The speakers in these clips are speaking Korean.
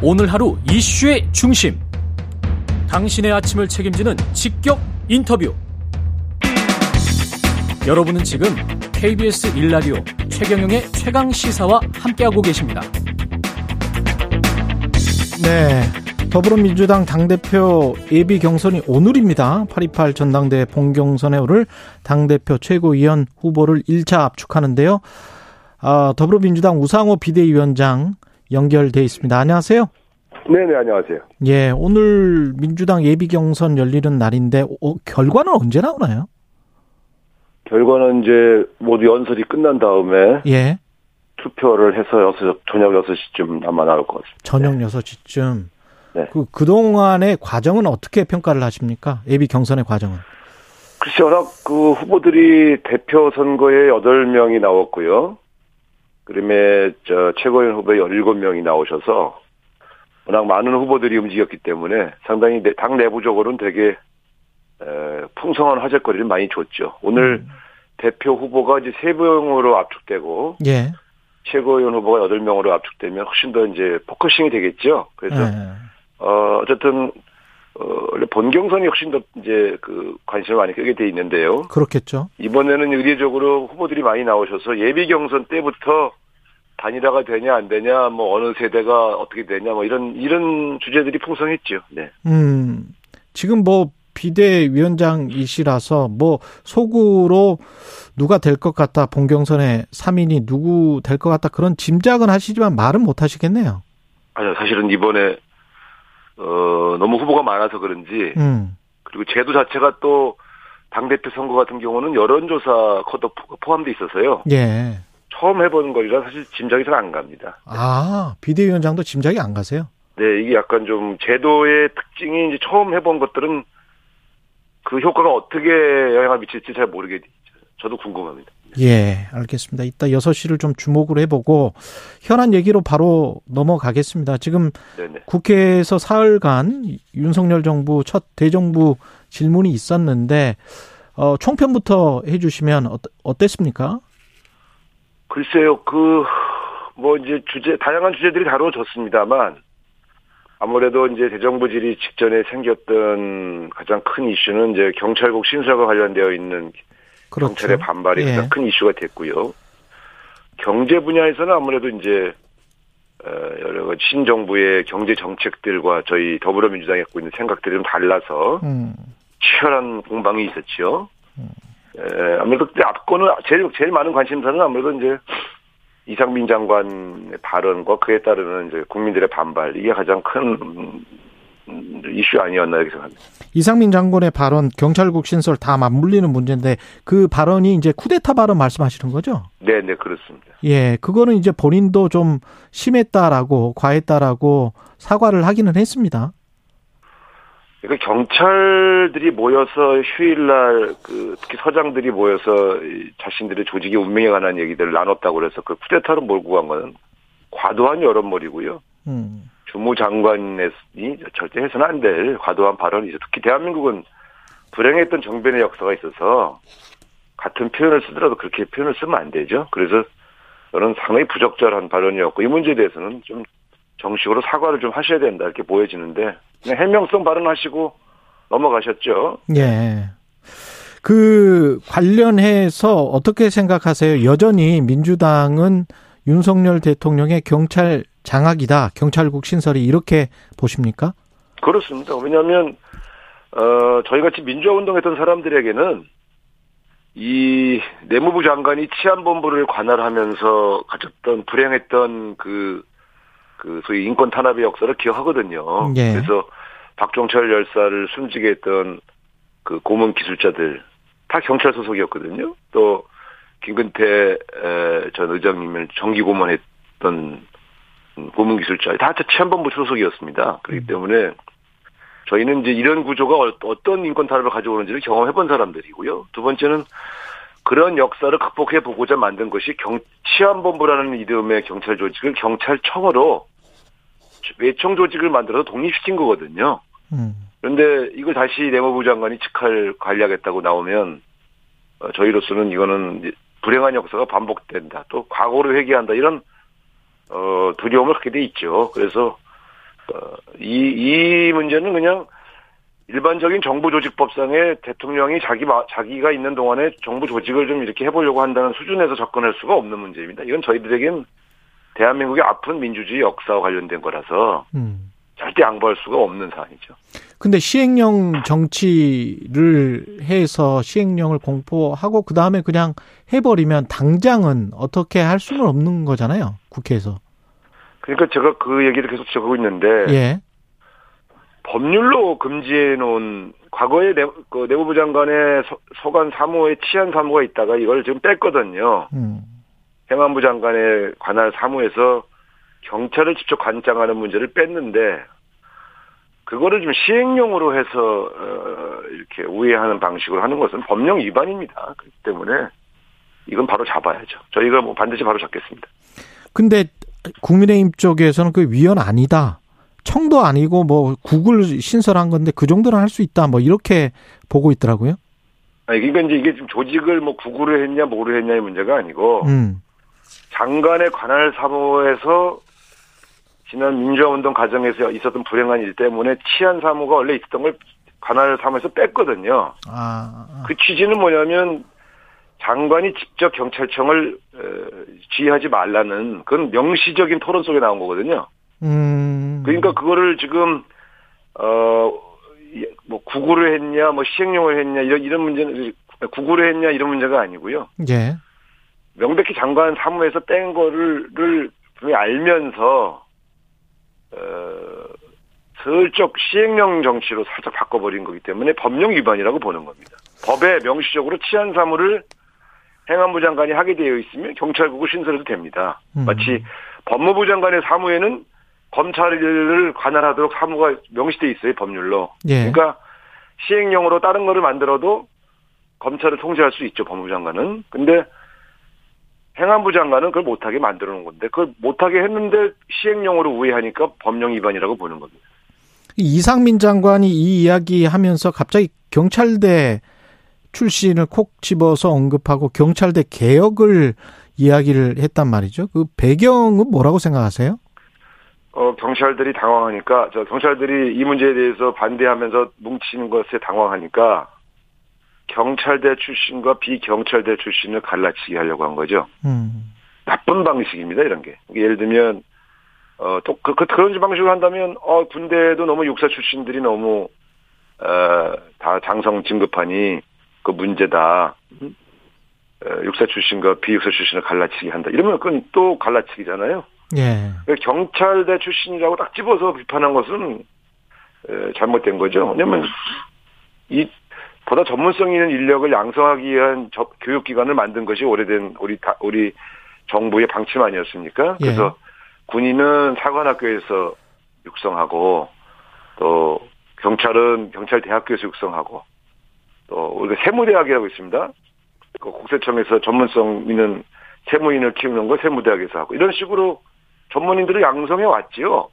오늘 하루 이슈의 중심. 당신의 아침을 책임지는 직격 인터뷰. 여러분은 지금 KBS 일라디오 최경영의 최강 시사와 함께하고 계십니다. 네. 더불어민주당 당대표 예비 경선이 오늘입니다. 828 전당대 본경선에 오를 당대표 최고위원 후보를 1차 압축하는데요. 아, 더불어민주당 우상호 비대위원장 연결돼 있습니다. 안녕하세요. 네네, 안녕하세요. 예, 오늘 민주당 예비 경선 열리는 날인데, 어, 결과는 언제 나오나요? 결과는 이제 모두 연설이 끝난 다음에 예. 투표를 해서 여섯, 저녁 6시쯤 아마 나올 것 같습니다. 저녁 6시쯤. 네. 그, 그동안의 과정은 어떻게 평가를 하십니까? 예비 경선의 과정은. 글쎄, 워낙 그 후보들이 대표 선거에 8명이 나왔고요. 그다음에 저 최고위원 후보에 17명이 나오셔서 워낙 많은 후보들이 움직였기 때문에 상당히 내- 당 내부적으로는 되게 에, 풍성한 화제거리를 많이 줬죠. 오늘 대표 후보가 이제 세 명으로 압축되고 예. 최고위원 후보가 8명으로 압축되면 훨씬 더 이제 focusing이 되겠죠. 그래서 예. 어 어쨌든 어 원래 본경선이 훨씬 더 이제 그 관심을 많이 끄게 돼 있는데요. 그렇겠죠. 이번에는 의례적으로 후보들이 많이 나오셔서 예비 경선 때부터 단일화가 되냐 안 되냐 뭐 어느 세대가 어떻게 되냐 뭐 이런 이런 주제들이 풍성했죠. 네. 음, 지금 뭐 비대위원장이시라서 뭐 속으로 누가 될 것 같다, 본경선에 3인이 누구 될 것 같다 그런 짐작은 하시지만 말은 못 하시겠네요. 아니요 사실은 이번에 어 너무 후보가 많아서 그런지 음, 그리고 제도 자체가 또 당대표 선거 같은 경우는 여론조사 컷오프 포함돼 있어서요. 예. 처음 해보는 거리라 사실 짐작이 잘 안 갑니다. 아, 비대위원장도 짐작이 안 가세요? 네, 이게 약간 좀 제도의 특징이 이제 처음 해본 것들은 그 효과가 어떻게 영향을 미칠지 잘 모르겠죠. 저도 궁금합니다. 예, 알겠습니다. 이따 6시를 좀 주목을 해보고 현안 얘기로 바로 넘어가겠습니다. 지금 네네. 국회에서 사흘간 윤석열 정부 첫 대정부 질문이 있었는데 어, 총평부터 해주시면 어, 어땠습니까? 글쎄요, 그, 뭐 이제 주제, 다양한 주제들이 다뤄졌습니다만 아무래도 이제 대정부 질의 직전에 생겼던 가장 큰 이슈는 이제 경찰국 신설과 관련되어 있는 그렇죠. 경찰의 반발이 예. 가장 큰 이슈가 됐고요. 경제 분야에서는 아무래도 이제 어, 여러 가지 신정부의 경제 정책들과 저희 더불어민주당이 갖고 있는 생각들이 좀 달라서 음, 치열한 공방이 있었죠. 에, 아무래도 그때 앞거는 제일 제일 많은 관심사는 아무래도 이제 이상민 장관의 발언과 그에 따르는 이제 국민들의 반발 이게 가장 큰 음, 이슈 아니었나 이렇게 생각합니다. 이상민 장관의 발언 경찰국 신설 다 맞물리는 문제인데 그 발언이 이제 쿠데타 발언 말씀하시는 거죠? 네, 네 그렇습니다. 예, 그거는 이제 본인도 좀 심했다라고 과했다라고 사과를 하기는 했습니다. 그러니까 경찰들이 모여서 휴일날 그 특히 서장들이 모여서 이 자신들의 조직의 운명에 관한 얘기들을 나눴다고 그래서 그 쿠데타로 몰고 간 거는 과도한 여론몰이고요. 음, 주무 장관이 절대 해서는 안 될 과도한 발언이죠. 특히 대한민국은 불행했던 정변의 역사가 있어서 같은 표현을 쓰더라도 그렇게 표현을 쓰면 안 되죠. 그래서 저는 상당히 부적절한 발언이었고 이 문제에 대해서는 좀 정식으로 사과를 좀 하셔야 된다 이렇게 보여지는데 그냥 해명성 발언하시고 넘어가셨죠. 예. 그 관련해서 어떻게 생각하세요? 여전히 민주당은 윤석열 대통령의 경찰 장악이다. 경찰국 신설이 이렇게 보십니까? 그렇습니다. 왜냐하면 어 저희 같이 민주화 운동했던 사람들에게는 이 내무부 장관이 치안본부를 관할하면서 가졌던 불행했던 그, 그 소위 인권 탄압의 역사를 기억하거든요. 예. 그래서 박종철 열사를 숨지게 했던 그 고문 기술자들 다 경찰 소속이었거든요. 또 김근태 에, 전 의장님을 정기 고문했던 고문 기술자 다 치안본부 소속이었습니다. 그렇기 때문에 저희는 이제 이런 구조가 어- 어떤 인권 탄압을 가져오는지를 경험해본 사람들이고요. 두 번째는 그런 역사를 극복해 보고자 만든 것이 경, 치안본부라는 이름의 경찰 조직을 경찰청으로 외청 조직을 만들어서 독립시킨 거거든요. 음. 그런데 이걸 다시 내무부 장관이 직할 관리하겠다고 나오면 어, 저희로서는 이거는 불행한 역사가 반복된다. 또 과거를 회귀한다. 이런 어 두려움을 갖게 돼 있죠. 그래서 어, 이, 이 문제는 그냥 일반적인 정부 조직법상에 대통령이 자기, 자기가 있는 동안에 정부 조직을 좀 이렇게 해보려고 한다는 수준에서 접근할 수가 없는 문제입니다. 이건 저희들에겐 대한민국의 아픈 민주주의 역사와 관련된 거라서 음. 절대 양보할 수가 없는 사안이죠. 근데 시행령 정치를 해서 시행령을 공포하고 그 다음에 그냥 해버리면 당장은 어떻게 할 수는 없는 거잖아요. 국회에서. 그러니까 제가 그 얘기를 계속 적고 있는데 예. 법률로 금지해 놓은 과거에 내, 그 내무부 장관의 서, 관 사무에 치안 사무가 있다가 이걸 지금 뺐거든요. 음. 행안부 장관의 관할 사무에서 경찰을 직접 관장하는 문제를 뺐는데 그거를 좀 시행령으로 해서 어, 이렇게 우회하는 방식으로 하는 것은 법령 위반입니다. 그렇기 때문에 이건 바로 잡아야죠. 저희가 뭐 반드시 바로 잡겠습니다. 근데 국민의힘 쪽에서는 그 위헌 아니다. 청도 아니고 뭐 국을 신설한 건데 그 정도는 할 수 있다. 뭐 이렇게 보고 있더라고요. 아니 그러니까 이제 이게 지금 조직을 뭐 국으로 했냐 뭐로 했냐의 문제가 아니고 음. 장관의 관할 사무에서 지난 민주화운동 과정에서 있었던 불행한 일 때문에 치안 사무가 원래 있었던 걸 관할 사무에서 뺐거든요. 아, 아. 그 취지는 뭐냐면 장관이 직접 경찰청을 지휘하지 말라는 그건 명시적인 토론 속에 나온 거거든요. 음. 그러니까 그거를 지금 어뭐 구구를 했냐 뭐 시행령을 했냐 이런 이런 문제는 구구를 했냐 이런 문제가 아니고요. 예. 명백히 장관 사무에서 뺀 거를 분명히 알면서 어 슬쩍 시행령 정치로 살짝 바꿔버린 거기 때문에 법령 위반이라고 보는 겁니다. 법에 명시적으로 치안 사무를 행안부 장관이 하게 되어 있으면 경찰국을 신설해도 됩니다. 음. 마치 법무부 장관의 사무에는 검찰을 관할하도록 사무가 명시돼 있어요 법률로. 예. 그러니까 시행령으로 다른 거를 만들어도 검찰을 통제할 수 있죠 법무부 장관은. 근데 행안부 장관은 그걸 못하게 만들어 놓은 건데 그걸 못하게 했는데 시행령으로 우회하니까 법령 위반이라고 보는 겁니다. 이상민 장관이 이 이야기 하면서 갑자기 경찰대 출신을 콕 집어서 언급하고 경찰대 개혁을 이야기를 했단 말이죠. 그 배경은 뭐라고 생각하세요? 어, 경찰들이 당황하니까, 저 경찰들이 이 문제에 대해서 반대하면서 뭉치는 것에 당황하니까, 경찰대 출신과 비경찰대 출신을 갈라치게 하려고 한 거죠. 음. 나쁜 방식입니다, 이런 게. 예를 들면, 어, 또, 그, 그, 그런 방식으로 한다면, 어, 군대도 너무 육사 출신들이 너무, 어, 다 장성 진급하니, 그 문제다. 어, 육사 출신과 비육사 출신을 갈라치기 한다. 이러면 그건 또 갈라치기잖아요. 예. 그러니까 경찰대 출신이라고 딱 집어서 비판한 것은 잘못된 거죠. 왜냐면 이 보다 전문성 있는 인력을 양성하기 위한 교육기관을 만든 것이 오래된 우리 다, 우리 정부의 방침 아니었습니까? 예. 그래서 군인은 사관학교에서 육성하고 또 경찰은 경찰대학교에서 육성하고 또 우리가 세무대학이라고 있습니다. 그 국세청에서 전문성 있는 세무인을 키우는 거 세무대학에서 하고 이런 식으로 전문인들을 양성해 왔지요.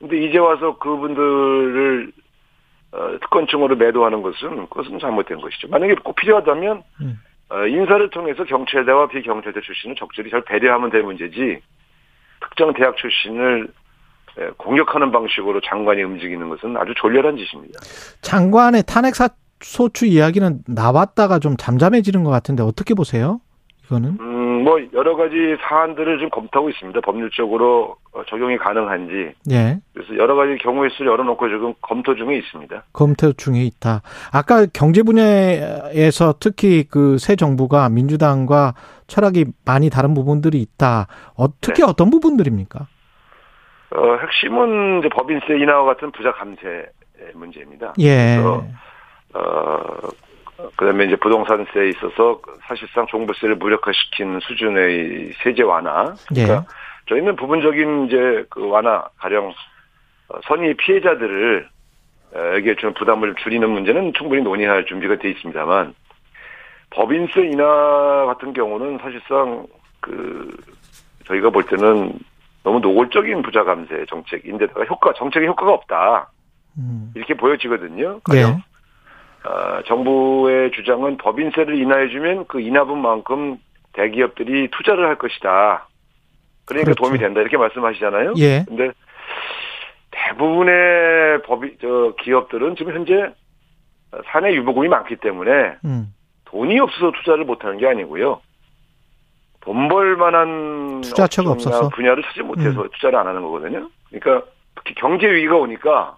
근데 이제 와서 그분들을 어, 특권층으로 매도하는 것은 그것은 잘못된 것이죠. 만약에 꼭 필요하다면 음. 어, 인사를 통해서 경찰대와 비경찰대 출신을 적절히 잘 배려하면 될 문제지 특정 대학 출신을 공격하는 방식으로 장관이 움직이는 것은 아주 졸렬한 짓입니다. 장관의 탄핵 사 소추 이야기는 나왔다가 좀 잠잠해지는 것 같은데 어떻게 보세요? 이거는? 음, 뭐 여러 가지 사안들을 좀 검토하고 있습니다. 법률적으로 어, 적용이 가능한지. 예. 그래서 여러 가지 경우의 수를 열어놓고 지금 검토 중에 있습니다. 검토 중에 있다. 아까 경제 분야에서 특히 그 새 정부가 민주당과 철학이 많이 다른 부분들이 있다. 어, 특히 네. 어떤 부분들입니까? 어, 핵심은 이제 법인세 인하와 같은 부자 감세 문제입니다. 예. 그래서 어, 그다음에 이제 부동산세에 있어서 사실상 종부세를 무력화시킨 수준의 세제 완화. 그러니까 예. 저희는 부분적인 이제 그 완화 가령 어, 선의 피해자들을 에게 좀 부담을 줄이는 문제는 충분히 논의할 준비가 돼 있습니다만 법인세 인하 같은 경우는 사실상 그 저희가 볼 때는 너무 노골적인 부자 감세 정책인데다가 효과 정책의 효과가 없다 음. 이렇게 보여지거든요. 가령 네. 어, 정부의 주장은 법인세를 인하해주면 그 인하분 만큼 대기업들이 투자를 할 것이다. 그러니까 그렇죠. 도움이 된다 이렇게 말씀하시잖아요. 예. 근데 대부분의 법이 저 기업들은 지금 현재 사내 유보금이 많기 때문에 음. 돈이 없어서 투자를 못하는 게 아니고요. 돈 벌만한 투자처가 없어서? 분야를 찾지 못해서 투자를 안 하는 거거든요. 그러니까 특히 경제 위기가 오니까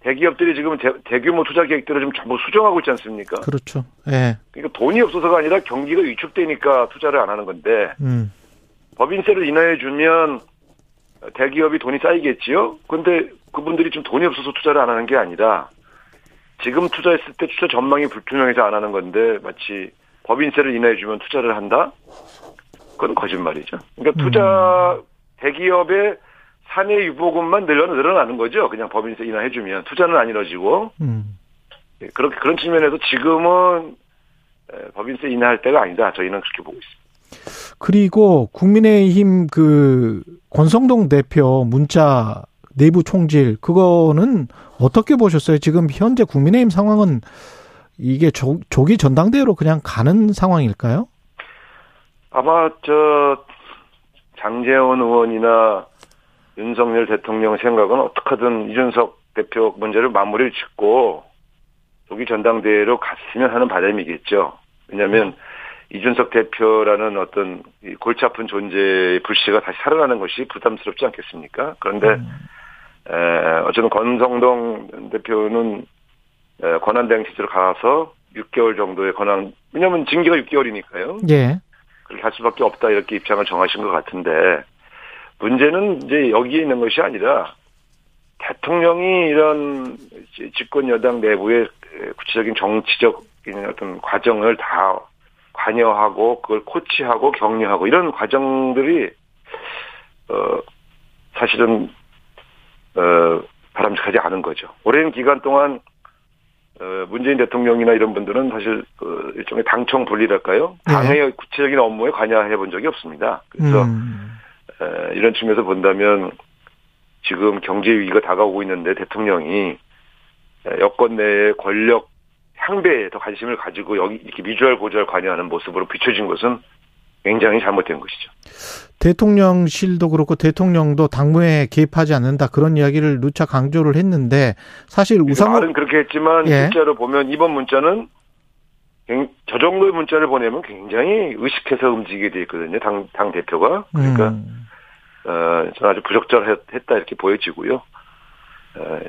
대기업들이 지금 대, 규모 투자 계획들을 좀 전부 수정하고 있지 않습니까? 그렇죠. 예. 그러니까 돈이 없어서가 아니라 경기가 위축되니까 투자를 안 하는 건데 음. 법인세를 인하해 주면 대기업이 돈이 쌓이겠지요. 근데 그분들이 좀 돈이 없어서 투자를 안 하는 게 아니라 지금 투자했을 때 투자 전망이 불투명해서 안 하는 건데 마치 법인세를 인하해 주면 투자를 한다? 그건 거짓말이죠. 그러니까 투자 대기업의 사내 유보금만 늘어 늘어나는 거죠. 그냥 법인세 인하해 주면 투자는 안 이루어지고 음. 예, 그렇게 그런 측면에서 지금은 에, 법인세 인하할 때가 아니다. 저희는 그렇게 보고 있습니다. 그리고 국민의힘 그 권성동 대표 문자 내부 총질 그거는 어떻게 보셨어요? 지금 현재 국민의힘 상황은 이게 조, 조기 전당대회로 그냥 가는 상황일까요? 아마 저 장재원 의원이나 윤석열 대통령 생각은 어떻게든 이준석 대표 문제를 마무리를 짓고 조기 전당대회로 갔으면 하는 바람이겠죠. 왜냐하면 이준석 대표라는 어떤 이 골치 아픈 존재의 불씨가 다시 살아나는 것이 부담스럽지 않겠습니까? 그런데 에, 어쨌든 권성동 대표는 에, 권한대행 체제로 가서 6개월 정도의 권한 왜냐하면 징계가 6개월이니까요. 예. 그렇게 할 수밖에 없다 이렇게 입장을 정하신 것 같은데 문제는 이제 여기에 있는 것이 아니라 대통령이 이런 집권 여당 내부의 구체적인 정치적인 어떤 과정을 다 관여하고 그걸 코치하고 격려하고 이런 과정들이 어 사실은 어 바람직하지 않은 거죠. 오랜 기간 동안 어, 문재인 대통령이나 이런 분들은 사실 그 일종의 당청 분리랄까요? 네. 당의 구체적인 업무에 관여해 본 적이 없습니다. 그래서 음. 에, 이런 측면에서 본다면 지금 경제 위기가 다가오고 있는데 대통령이 에, 여권 내의 권력 향배에 더 관심을 가지고 여기 이렇게 미주알 고주알 관여하는 모습으로 비춰진 것은 굉장히 잘못된 것이죠. 대통령실도 그렇고 대통령도 당무에 개입하지 않는다 그런 이야기를 누차 강조를 했는데 사실 우상호 말은 그렇게 했지만 예. 실제로 보면 이번 문자는 굉- 저 정도의 문자를 보내면 굉장히 의식해서 움직이게 돼 있거든요. 당, 당 대표가. 그러니까, 음. 어, 저는 아주 부적절했다 이렇게 보여지고요. 어,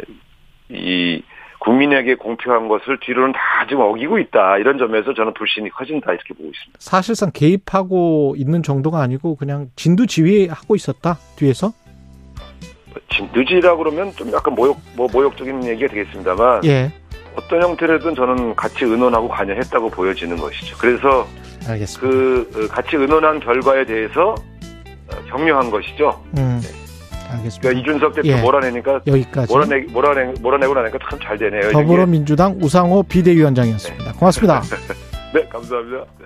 이, 국민에게 공표한 것을 뒤로는 다 지금 어기고 있다. 이런 점에서 저는 불신이 커진다. 이렇게 보고 있습니다. 사실상 개입하고 있는 정도가 아니고 그냥 진두지휘하고 있었다 뒤에서 진두지라고 그러면 좀 약간 모욕, 뭐, 모욕적인 얘기가 되겠습니다만. 예 어떤 형태로든 저는 같이 의논하고 관여했다고 보여지는 것이죠. 그래서 알겠습니다. 그 어, 같이 의논한 결과에 대해서 어, 격려한 것이죠. 음 알겠습니다. 그러니까 이준석 대표 예. 몰아내니까 여기까지 몰아내 몰아내 몰아내고 나니까 참 잘 되네요. 더불어민주당 우상호 비대위원장이었습니다. 고맙습니다. 네, 감사합니다. 네.